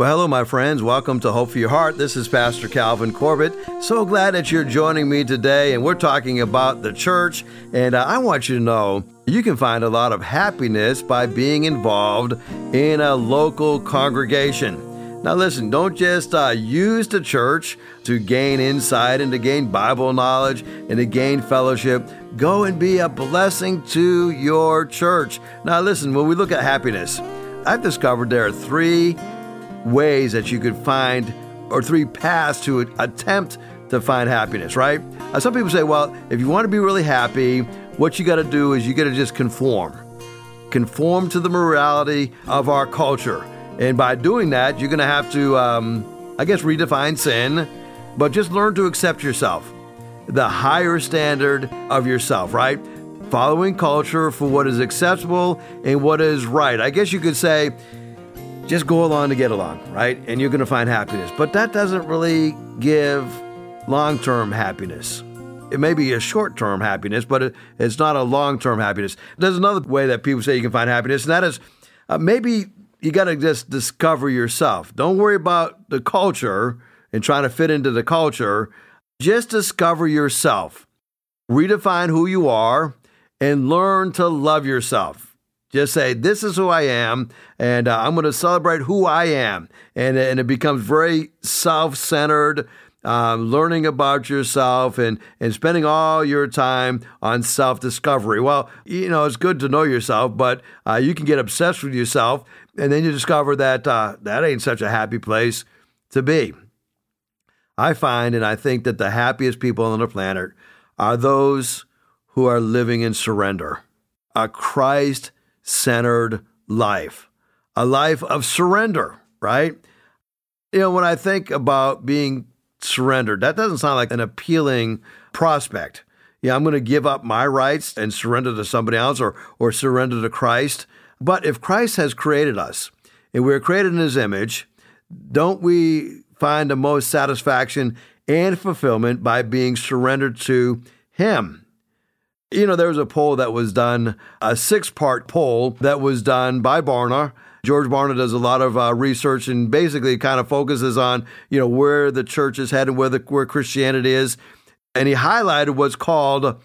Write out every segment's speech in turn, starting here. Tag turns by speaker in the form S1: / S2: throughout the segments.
S1: Well, hello, my friends. Welcome to Hope for Your Heart. This is Pastor Calvin Corbett. So glad that you're joining me today, and we're talking about the church. And uh, I want you to know you can find a lot of happiness by being involved in a local congregation. Now, listen, don't just uh, use the church to gain insight and to gain Bible knowledge and to gain fellowship. Go and be a blessing to your church. Now, listen, when we look at happiness, I've discovered there are three ways that you could find, or three paths to attempt to find happiness, right? Some people say, well, if you want to be really happy, what you got to do is you got to just conform. Conform to the morality of our culture. And by doing that, you're going to have to, um, I guess, redefine sin, but just learn to accept yourself, the higher standard of yourself, right? Following culture for what is acceptable and what is right. I guess you could say, just go along to get along, right? And you're going to find happiness. But that doesn't really give long term happiness. It may be a short term happiness, but it's not a long term happiness. There's another way that people say you can find happiness, and that is uh, maybe you got to just discover yourself. Don't worry about the culture and trying to fit into the culture. Just discover yourself, redefine who you are, and learn to love yourself. Just say, This is who I am, and uh, I'm going to celebrate who I am. And, and it becomes very self centered, um, learning about yourself and, and spending all your time on self discovery. Well, you know, it's good to know yourself, but uh, you can get obsessed with yourself, and then you discover that uh, that ain't such a happy place to be. I find and I think that the happiest people on the planet are those who are living in surrender, a Christ centered life, a life of surrender, right? You know, when I think about being surrendered, that doesn't sound like an appealing prospect. Yeah, I'm going to give up my rights and surrender to somebody else or, or surrender to Christ. But if Christ has created us and we're created in his image, don't we find the most satisfaction and fulfillment by being surrendered to him? You know, there was a poll that was done, a six part poll that was done by Barna. George Barna does a lot of uh, research and basically kind of focuses on, you know, where the church is headed, where, the, where Christianity is. And he highlighted what's called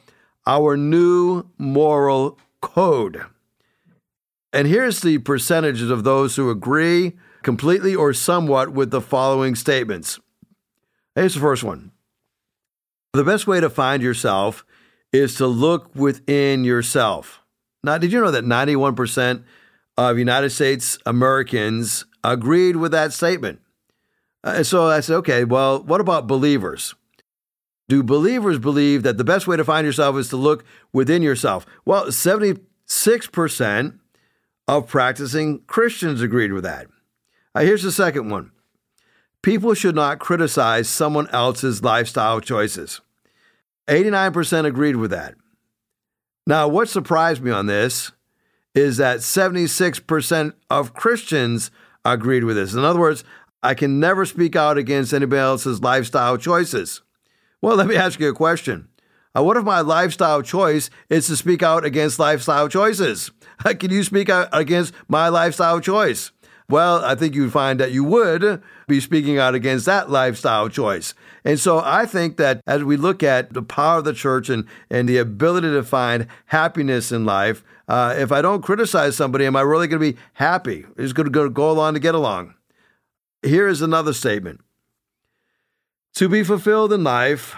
S1: our new moral code. And here's the percentages of those who agree completely or somewhat with the following statements. Here's the first one The best way to find yourself is to look within yourself. Now, did you know that 91% of United States Americans agreed with that statement? Uh, so I said, okay, well, what about believers? Do believers believe that the best way to find yourself is to look within yourself? Well, 76% of practicing Christians agreed with that. Uh, here's the second one people should not criticize someone else's lifestyle choices. 89% agreed with that. Now, what surprised me on this is that 76% of Christians agreed with this. In other words, I can never speak out against anybody else's lifestyle choices. Well, let me ask you a question. Uh, what if my lifestyle choice is to speak out against lifestyle choices? can you speak out against my lifestyle choice? Well, I think you'd find that you would be speaking out against that lifestyle choice. And so I think that as we look at the power of the church and, and the ability to find happiness in life, uh, if I don't criticize somebody, am I really going to be happy? Is going to go along to get along? Here is another statement To be fulfilled in life,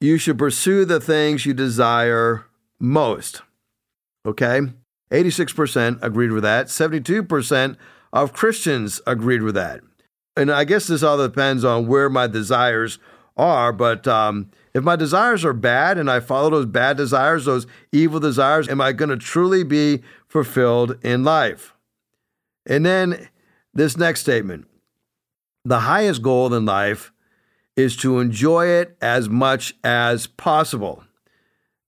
S1: you should pursue the things you desire most. Okay? 86% agreed with that. 72% of Christians agreed with that. And I guess this all depends on where my desires are, but um, if my desires are bad and I follow those bad desires, those evil desires, am I going to truly be fulfilled in life? And then this next statement the highest goal in life is to enjoy it as much as possible.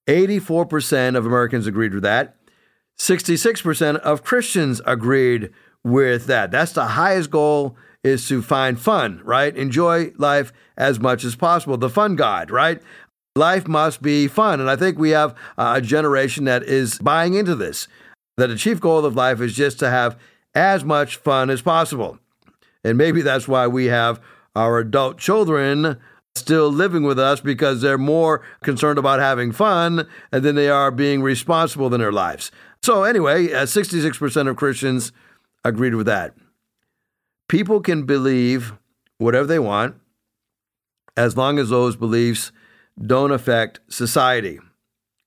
S1: 84% of Americans agreed with that. 66% of Christians agreed with that. That's the highest goal is to find fun, right? Enjoy life as much as possible. The fun God, right? Life must be fun. And I think we have a generation that is buying into this, that the chief goal of life is just to have as much fun as possible. And maybe that's why we have our adult children still living with us because they're more concerned about having fun than they are being responsible in their lives. So, anyway, uh, 66% of Christians agreed with that. People can believe whatever they want as long as those beliefs don't affect society.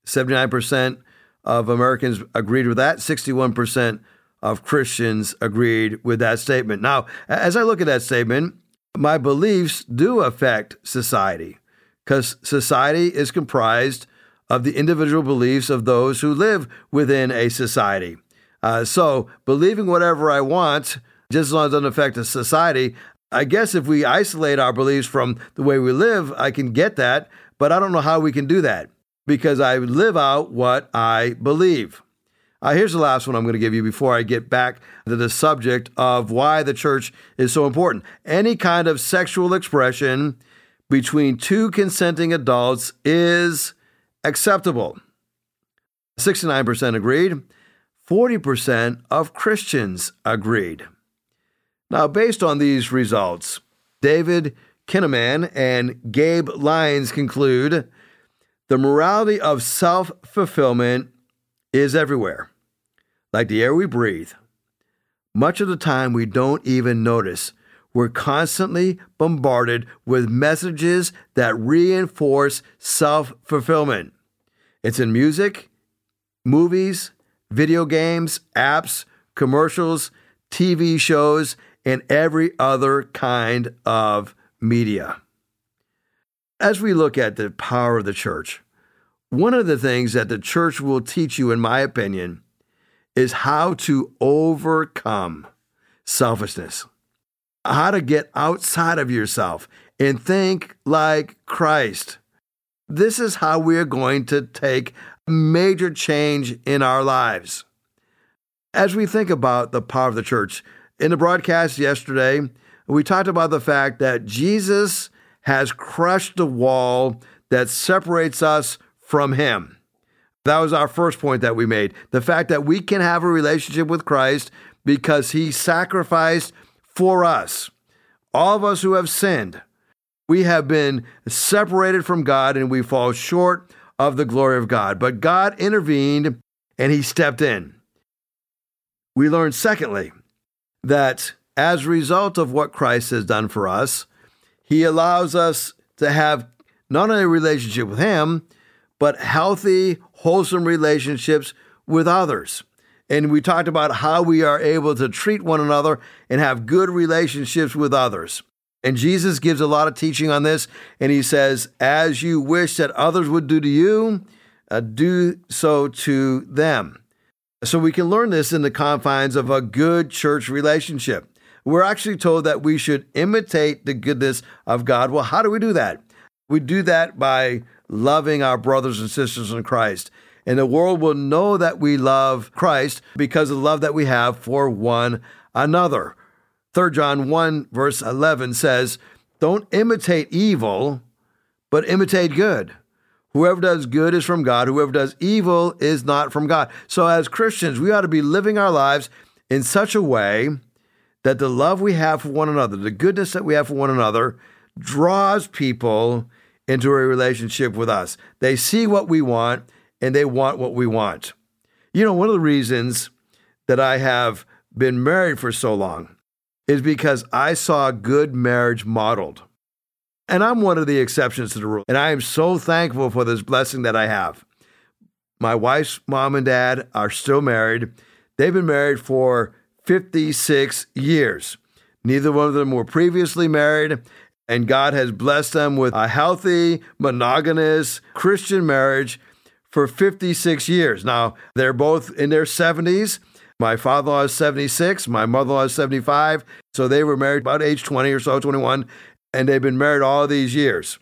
S1: 79% of Americans agreed with that, 61% of Christians agreed with that statement. Now, as I look at that statement, my beliefs do affect society because society is comprised of the individual beliefs of those who live within a society. Uh, so, believing whatever I want, just as long as it doesn't affect a society, I guess if we isolate our beliefs from the way we live, I can get that, but I don't know how we can do that because I live out what I believe. Uh, here's the last one I'm going to give you before I get back to the subject of why the church is so important. Any kind of sexual expression between two consenting adults is acceptable. 69% agreed. 40% of Christians agreed. Now, based on these results, David Kinnaman and Gabe Lyons conclude the morality of self fulfillment is everywhere, like the air we breathe. Much of the time, we don't even notice. We're constantly bombarded with messages that reinforce self fulfillment. It's in music, movies, video games, apps, commercials, TV shows, and every other kind of media. As we look at the power of the church, one of the things that the church will teach you, in my opinion, is how to overcome selfishness, how to get outside of yourself and think like Christ. This is how we are going to take major change in our lives. As we think about the power of the church, in the broadcast yesterday, we talked about the fact that Jesus has crushed the wall that separates us from Him. That was our first point that we made. The fact that we can have a relationship with Christ because He sacrificed for us. All of us who have sinned, we have been separated from God and we fall short of the glory of God. But God intervened and He stepped in. We learned, secondly, that as a result of what Christ has done for us, He allows us to have not only a relationship with Him, but healthy, wholesome relationships with others. And we talked about how we are able to treat one another and have good relationships with others. And Jesus gives a lot of teaching on this, and he says, As you wish that others would do to you, uh, do so to them. So we can learn this in the confines of a good church relationship. We're actually told that we should imitate the goodness of God. Well, how do we do that? We do that by loving our brothers and sisters in Christ. And the world will know that we love Christ because of the love that we have for one another. 3 John 1, verse 11 says, Don't imitate evil, but imitate good. Whoever does good is from God. Whoever does evil is not from God. So, as Christians, we ought to be living our lives in such a way that the love we have for one another, the goodness that we have for one another, draws people into a relationship with us. They see what we want and they want what we want. You know, one of the reasons that I have been married for so long is because I saw good marriage modeled. And I'm one of the exceptions to the rule. And I am so thankful for this blessing that I have. My wife's mom and dad are still married. They've been married for 56 years. Neither one of them were previously married, and God has blessed them with a healthy, monogamous Christian marriage for 56 years. Now, they're both in their 70s. My father in law is 76, my mother in law is 75. So they were married about age 20 or so, 21 and they've been married all these years.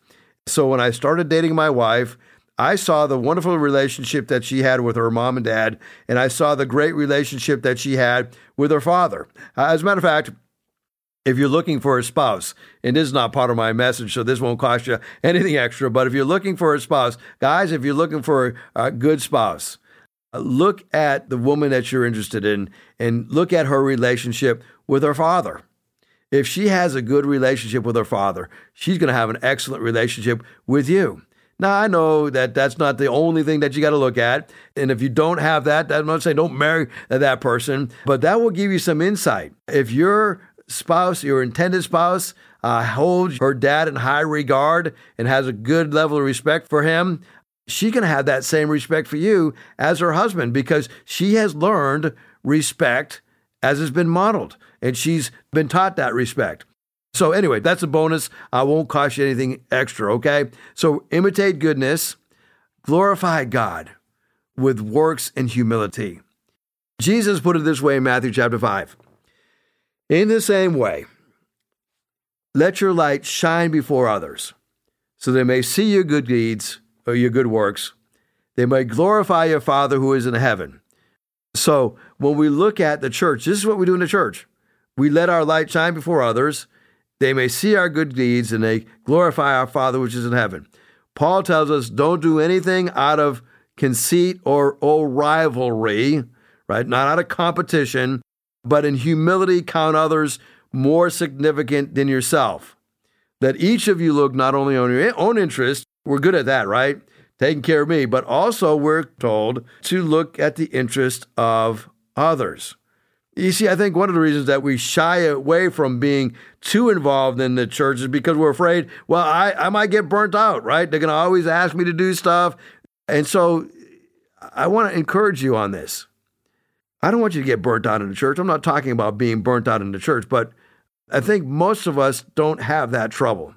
S1: So when I started dating my wife, I saw the wonderful relationship that she had with her mom and dad, and I saw the great relationship that she had with her father. As a matter of fact, if you're looking for a spouse, and this is not part of my message, so this won't cost you anything extra, but if you're looking for a spouse, guys, if you're looking for a good spouse, look at the woman that you're interested in and look at her relationship with her father. If she has a good relationship with her father, she's going to have an excellent relationship with you. Now, I know that that's not the only thing that you got to look at. And if you don't have that, I'm not saying don't marry that person, but that will give you some insight. If your spouse, your intended spouse, uh, holds her dad in high regard and has a good level of respect for him, she can have that same respect for you as her husband because she has learned respect as has been modeled and she's been taught that respect. So, anyway, that's a bonus. I won't cost you anything extra, okay? So, imitate goodness, glorify God with works and humility. Jesus put it this way in Matthew chapter 5. In the same way, let your light shine before others, so they may see your good deeds your good works. They may glorify your Father who is in heaven. So, when we look at the church, this is what we do in the church. We let our light shine before others they may see our good deeds and they glorify our Father which is in heaven. Paul tells us don't do anything out of conceit or, or rivalry, right? Not out of competition, but in humility count others more significant than yourself. That each of you look not only on your own interest, we're good at that, right? Taking care of me, but also we're told to look at the interest of others. You see, I think one of the reasons that we shy away from being too involved in the church is because we're afraid, well, I, I might get burnt out, right? They're going to always ask me to do stuff. And so I want to encourage you on this. I don't want you to get burnt out in the church. I'm not talking about being burnt out in the church, but I think most of us don't have that trouble.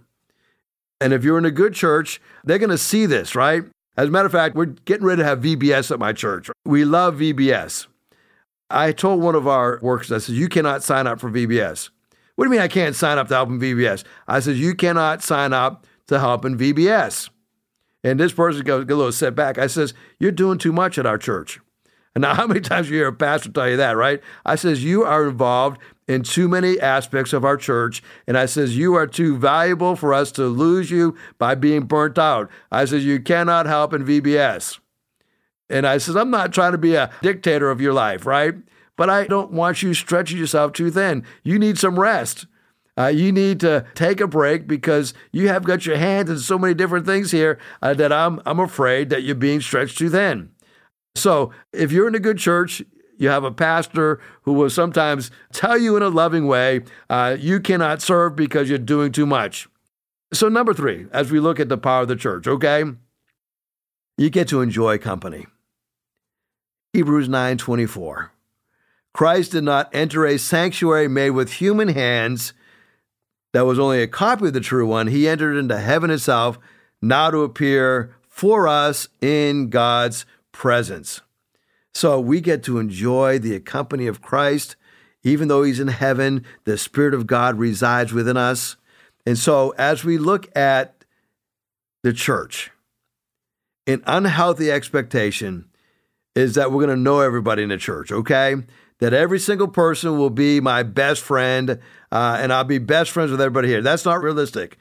S1: And if you're in a good church, they're going to see this, right? As a matter of fact, we're getting ready to have VBS at my church. We love VBS. I told one of our workers, I said, you cannot sign up for VBS. What do you mean I can't sign up to help in VBS? I said, you cannot sign up to help in VBS. And this person goes, a little set back. I says, you're doing too much at our church. And now, how many times you hear a pastor tell you that, right? I says, you are involved in too many aspects of our church. And I says, you are too valuable for us to lose you by being burnt out. I says, you cannot help in VBS. And I says, I'm not trying to be a dictator of your life, right? But I don't want you stretching yourself too thin. You need some rest. Uh, you need to take a break because you have got your hands in so many different things here uh, that I'm, I'm afraid that you're being stretched too thin. So if you're in a good church, you have a pastor who will sometimes tell you in a loving way, uh, you cannot serve because you're doing too much. So, number three, as we look at the power of the church, okay, you get to enjoy company. Hebrews 9:24. Christ did not enter a sanctuary made with human hands that was only a copy of the true one. He entered into heaven itself now to appear for us in God's presence. So we get to enjoy the company of Christ. Even though he's in heaven, the Spirit of God resides within us. And so as we look at the church, an unhealthy expectation is that we're going to know everybody in the church, okay? That every single person will be my best friend uh, and I'll be best friends with everybody here. That's not realistic.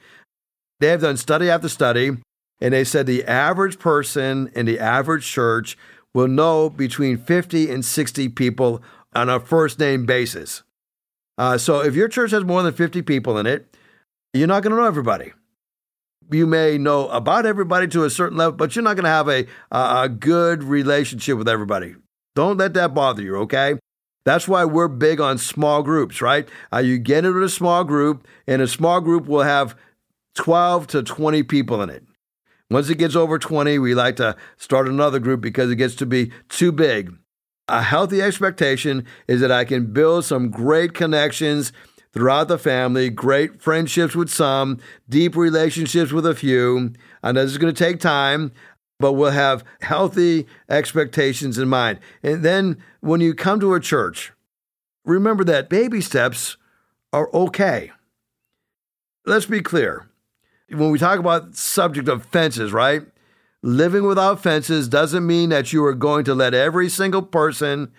S1: They have done study after study, and they said the average person in the average church will know between 50 and 60 people on a first name basis. Uh, so if your church has more than 50 people in it, you're not going to know everybody you may know about everybody to a certain level, but you're not going to have a, a good relationship with everybody. Don't let that bother you, okay? That's why we're big on small groups, right? Uh, you get into a small group, and a small group will have 12 to 20 people in it. Once it gets over 20, we like to start another group because it gets to be too big. A healthy expectation is that I can build some great connections throughout the family, great friendships with some, deep relationships with a few. And this is going to take time, but we'll have healthy expectations in mind. And then when you come to a church, remember that baby steps are okay. Let's be clear. When we talk about subject of fences, right? Living without fences doesn't mean that you are going to let every single person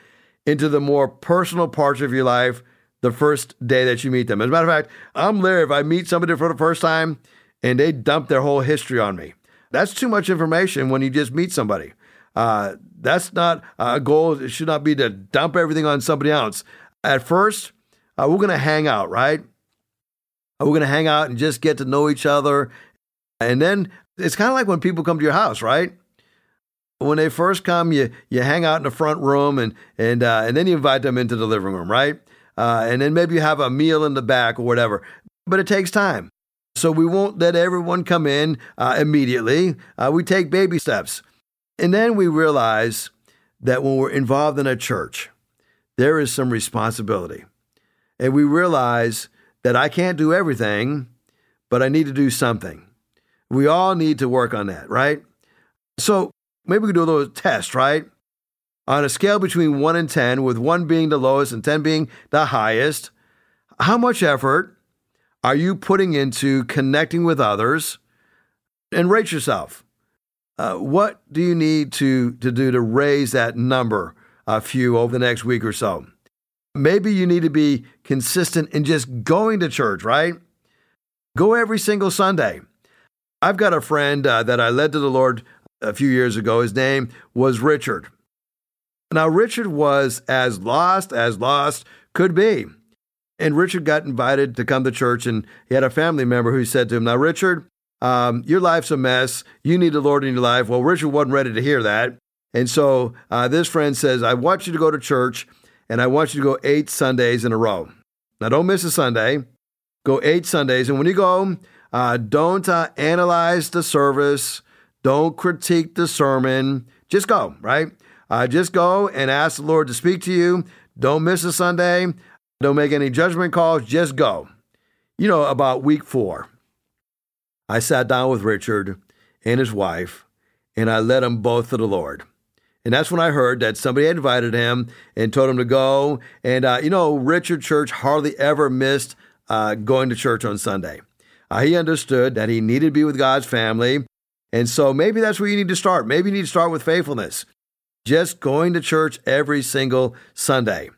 S1: into the more personal parts of your life the first day that you meet them. As a matter of fact, I'm there if I meet somebody for the first time and they dump their whole history on me. That's too much information when you just meet somebody. Uh, that's not a goal. It should not be to dump everything on somebody else. At first, uh, we're going to hang out, right? We're going to hang out and just get to know each other. And then it's kind of like when people come to your house, right? When they first come, you you hang out in the front room and and uh, and then you invite them into the living room, right? Uh, and then maybe you have a meal in the back or whatever. But it takes time. So we won't let everyone come in uh, immediately. Uh, we take baby steps. And then we realize that when we're involved in a church, there is some responsibility. And we realize that I can't do everything, but I need to do something. We all need to work on that, right? So maybe we can do a little test, right? On a scale between 1 and 10, with 1 being the lowest and 10 being the highest, how much effort are you putting into connecting with others? And rate yourself. Uh, what do you need to, to do to raise that number a few over the next week or so? Maybe you need to be consistent in just going to church, right? Go every single Sunday. I've got a friend uh, that I led to the Lord a few years ago. His name was Richard. Now, Richard was as lost as lost could be. And Richard got invited to come to church, and he had a family member who said to him, Now, Richard, um, your life's a mess. You need the Lord in your life. Well, Richard wasn't ready to hear that. And so uh, this friend says, I want you to go to church, and I want you to go eight Sundays in a row. Now, don't miss a Sunday. Go eight Sundays. And when you go, uh, don't uh, analyze the service, don't critique the sermon. Just go, right? Uh, just go and ask the Lord to speak to you. Don't miss a Sunday. Don't make any judgment calls. Just go. You know, about week four, I sat down with Richard and his wife, and I led them both to the Lord. And that's when I heard that somebody had invited him and told him to go. And, uh, you know, Richard Church hardly ever missed uh, going to church on Sunday. Uh, he understood that he needed to be with God's family. And so maybe that's where you need to start. Maybe you need to start with faithfulness, just going to church every single Sunday.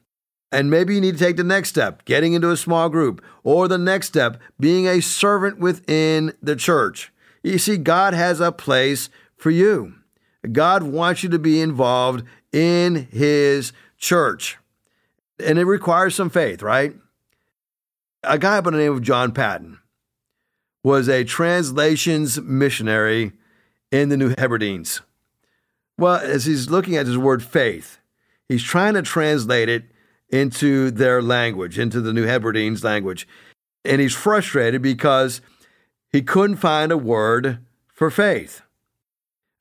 S1: And maybe you need to take the next step, getting into a small group, or the next step, being a servant within the church. You see, God has a place for you. God wants you to be involved in His church. And it requires some faith, right? A guy by the name of John Paton was a translations missionary in the New Hebrides. Well, as he's looking at his word faith, he's trying to translate it into their language, into the New Hebrides language. And he's frustrated because he couldn't find a word for faith.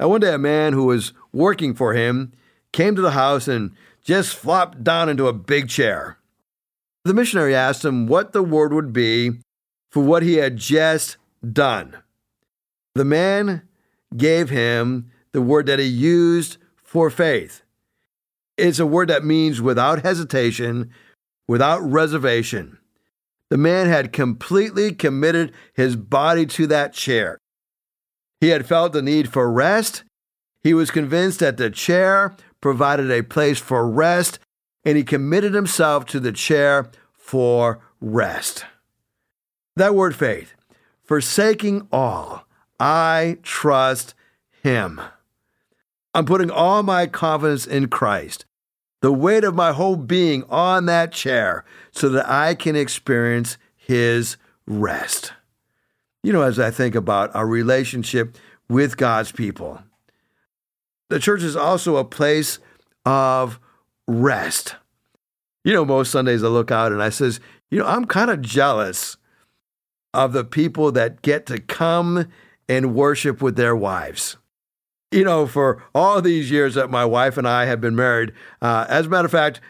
S1: One day, a man who was working for him came to the house and just flopped down into a big chair. The missionary asked him what the word would be for what he had just done. The man gave him the word that he used for faith. It's a word that means without hesitation, without reservation. The man had completely committed his body to that chair. He had felt the need for rest. He was convinced that the chair provided a place for rest, and he committed himself to the chair for rest. That word faith, forsaking all, I trust him. I'm putting all my confidence in Christ, the weight of my whole being on that chair, so that I can experience His rest. You know, as I think about our relationship with God's people, the church is also a place of rest. You know, most Sundays I look out and I says, you know, I'm kind of jealous of the people that get to come and worship with their wives you know, for all these years that my wife and I have been married, uh, as a matter of fact,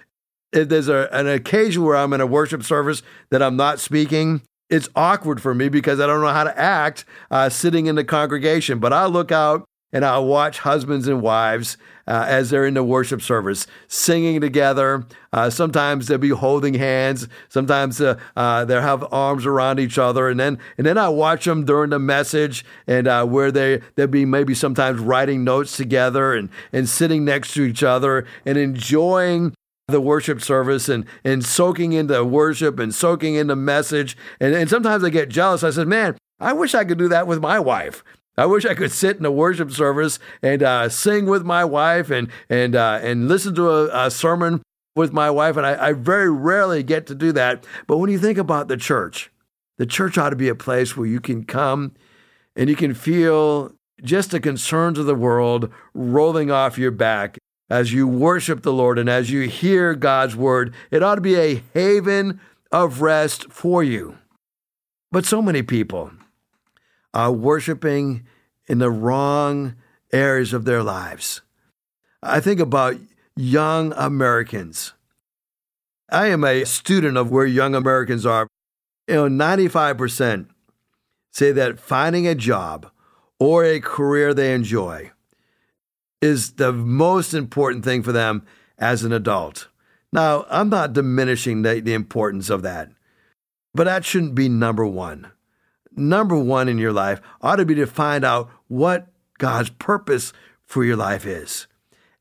S1: if there's a, an occasion where I'm in a worship service that I'm not speaking, it's awkward for me because I don't know how to act uh, sitting in the congregation. But I look out and I watch husbands and wives uh, as they're in the worship service, singing together. Uh, sometimes they'll be holding hands. Sometimes uh, uh, they'll have arms around each other, and then and then I watch them during the message, and uh, where they they'll be maybe sometimes writing notes together and and sitting next to each other and enjoying the worship service and, and soaking into worship and soaking into message. And, and sometimes I get jealous. I said, man, I wish I could do that with my wife. I wish I could sit in a worship service and uh, sing with my wife and and uh, and listen to a, a, sermon with my wife, and I, I very rarely get to do that. But when you think about the church, The church ought to be a place where you can come and you can feel just the concerns of the world rolling off your back as you worship the Lord and as you hear God's word. It ought to be a haven of rest for you. But so many people are worshiping in the wrong areas of their lives. I think about young Americans. I am a student of where young Americans are. You know, 95% say that finding a job or a career they enjoy is the most important thing for them as an adult. Now, I'm not diminishing the, the importance of that, but that shouldn't be number one. Number one in your life ought to be to find out what God's purpose for your life is.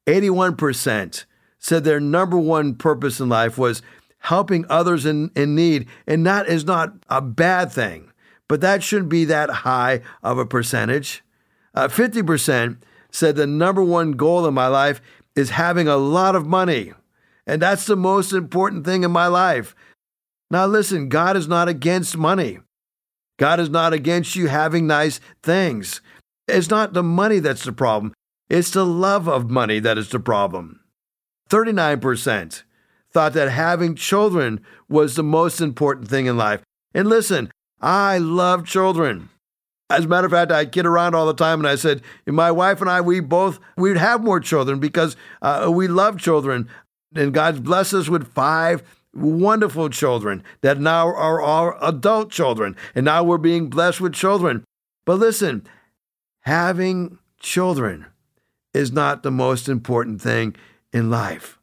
S1: 81% said their number one purpose in life was helping others in, in need, and that is not a bad thing but that shouldn't be that high of a percentage. Uh, 50% said the number one goal in my life is having a lot of money. And that's the most important thing in my life. Now, listen, God is not against money. God is not against you having nice things. It's not the money that's the problem, it's the love of money that is the problem. 39% thought that having children was the most important thing in life. And listen, I love children. As a matter of fact, I kid around all the time, and I said, my wife and I, we both, we'd have more children because uh, we love children. And God's blessed us with five wonderful children that now are our adult children. And now we're being blessed with children. But listen, having children is not the most important thing in life.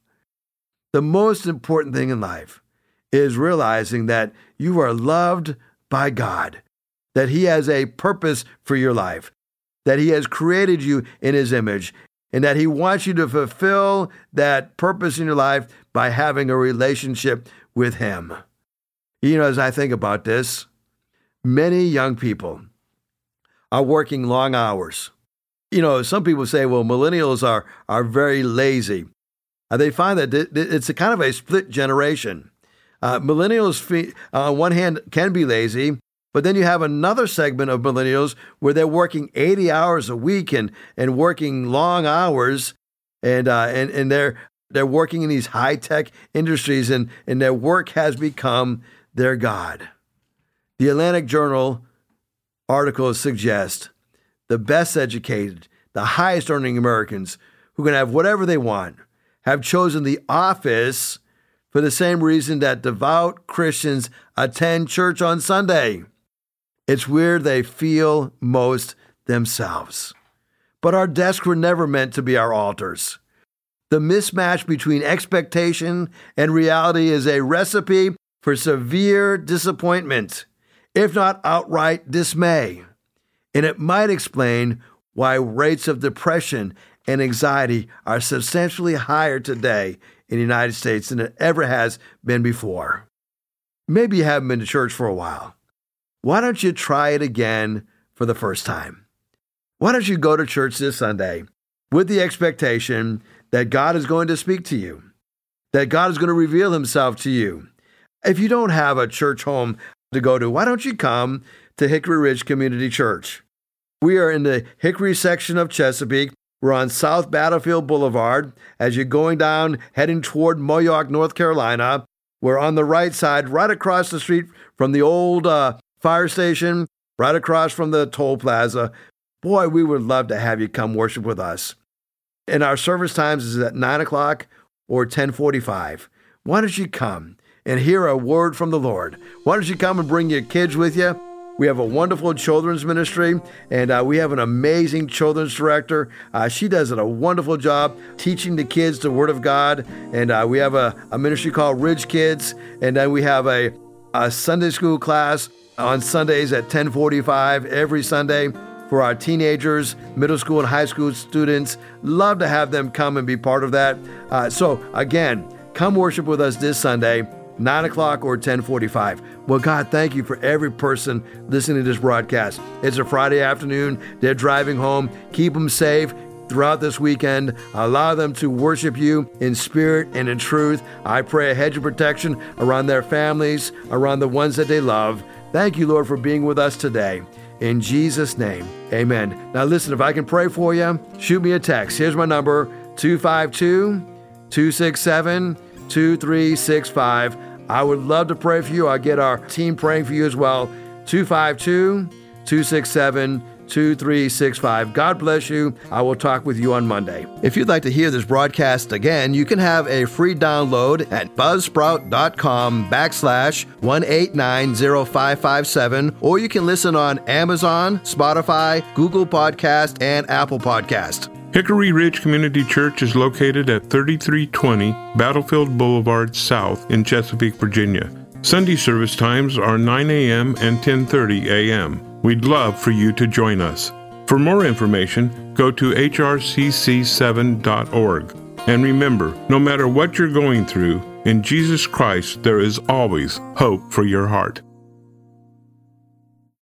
S1: The most important thing in life is realizing that you are loved by God, that He has a purpose for your life, that He has created you in His image, and that He wants you to fulfill that purpose in your life by having a relationship with Him. You know, as I think about this, many young people are working long hours. You know, some people say, well, millennials are, are very lazy. Uh, they find that it's a kind of a split generation. Uh, millennials, on one hand, can be lazy, but then you have another segment of millennials where they're working 80 hours a week and, and working long hours, and, uh, and, and they're, they're working in these high tech industries, and, and their work has become their God. The Atlantic Journal article suggests the best educated, the highest earning Americans who can have whatever they want have chosen the office for the same reason that devout Christians attend church on Sunday. It's where they feel most themselves. But our desks were never meant to be our altars. The mismatch between expectation and reality is a recipe for severe disappointment, if not outright dismay. And it might explain why rates of depression and anxiety are substantially higher today in the United States than it ever has been before. Maybe you haven't been to church for a while. Why don't you try it again for the first time? Why don't you go to church this Sunday with the expectation that God is going to speak to you, that God is going to reveal himself to you? If you don't have a church home to go to, why don't you come to Hickory Ridge Community Church? We are in the Hickory section of Chesapeake, we're on South Battlefield Boulevard as you're going down, heading toward Moyock, North Carolina. We're on the right side, right across the street from the old uh, fire station, right across from the toll plaza. Boy, we would love to have you come worship with us. And our service times is at 9 o'clock or 1045. Why don't you come and hear a word from the Lord? Why don't you come and bring your kids with you? We have a wonderful children's ministry, and uh, we have an amazing children's director. Uh, she does a wonderful job teaching the kids the Word of God. And uh, we have a, a, ministry called Ridge Kids, and then we have a, a Sunday school class on Sundays at 10:45 every Sunday for our teenagers, middle school and high school students. Love to have them come and be part of that. Uh, so again, come worship with us this Sunday. 9 o'clock or 1045. Well, God, thank you for every person listening to this broadcast. It's a Friday afternoon. They're driving home. Keep them safe throughout this weekend. Allow them to worship you in spirit and in truth. I pray a hedge of protection around their families, around the ones that they love. Thank you, Lord, for being with us today. In Jesus' name, amen. Now, listen, if I can pray for you, shoot me a text. Here's my number 252 267 2365. I would love to pray for you. I'll get our team praying for you as well. 252 267 2365. God bless you. I will talk with you on Monday. If you'd like to hear this broadcast again, you can have a free download at buzzsprout.com backslash 1890557, or you can listen on Amazon, Spotify, Google Podcast, and Apple Podcast.
S2: Hickory Ridge Community Church is located at 3320 Battlefield Boulevard South in Chesapeake, Virginia. Sunday service times are 9 a.m. and 10:30 a.m. We'd love for you to join us. For more information, go to hrcc7.org. And remember, no matter what you're going through, in Jesus Christ there is always hope for your heart.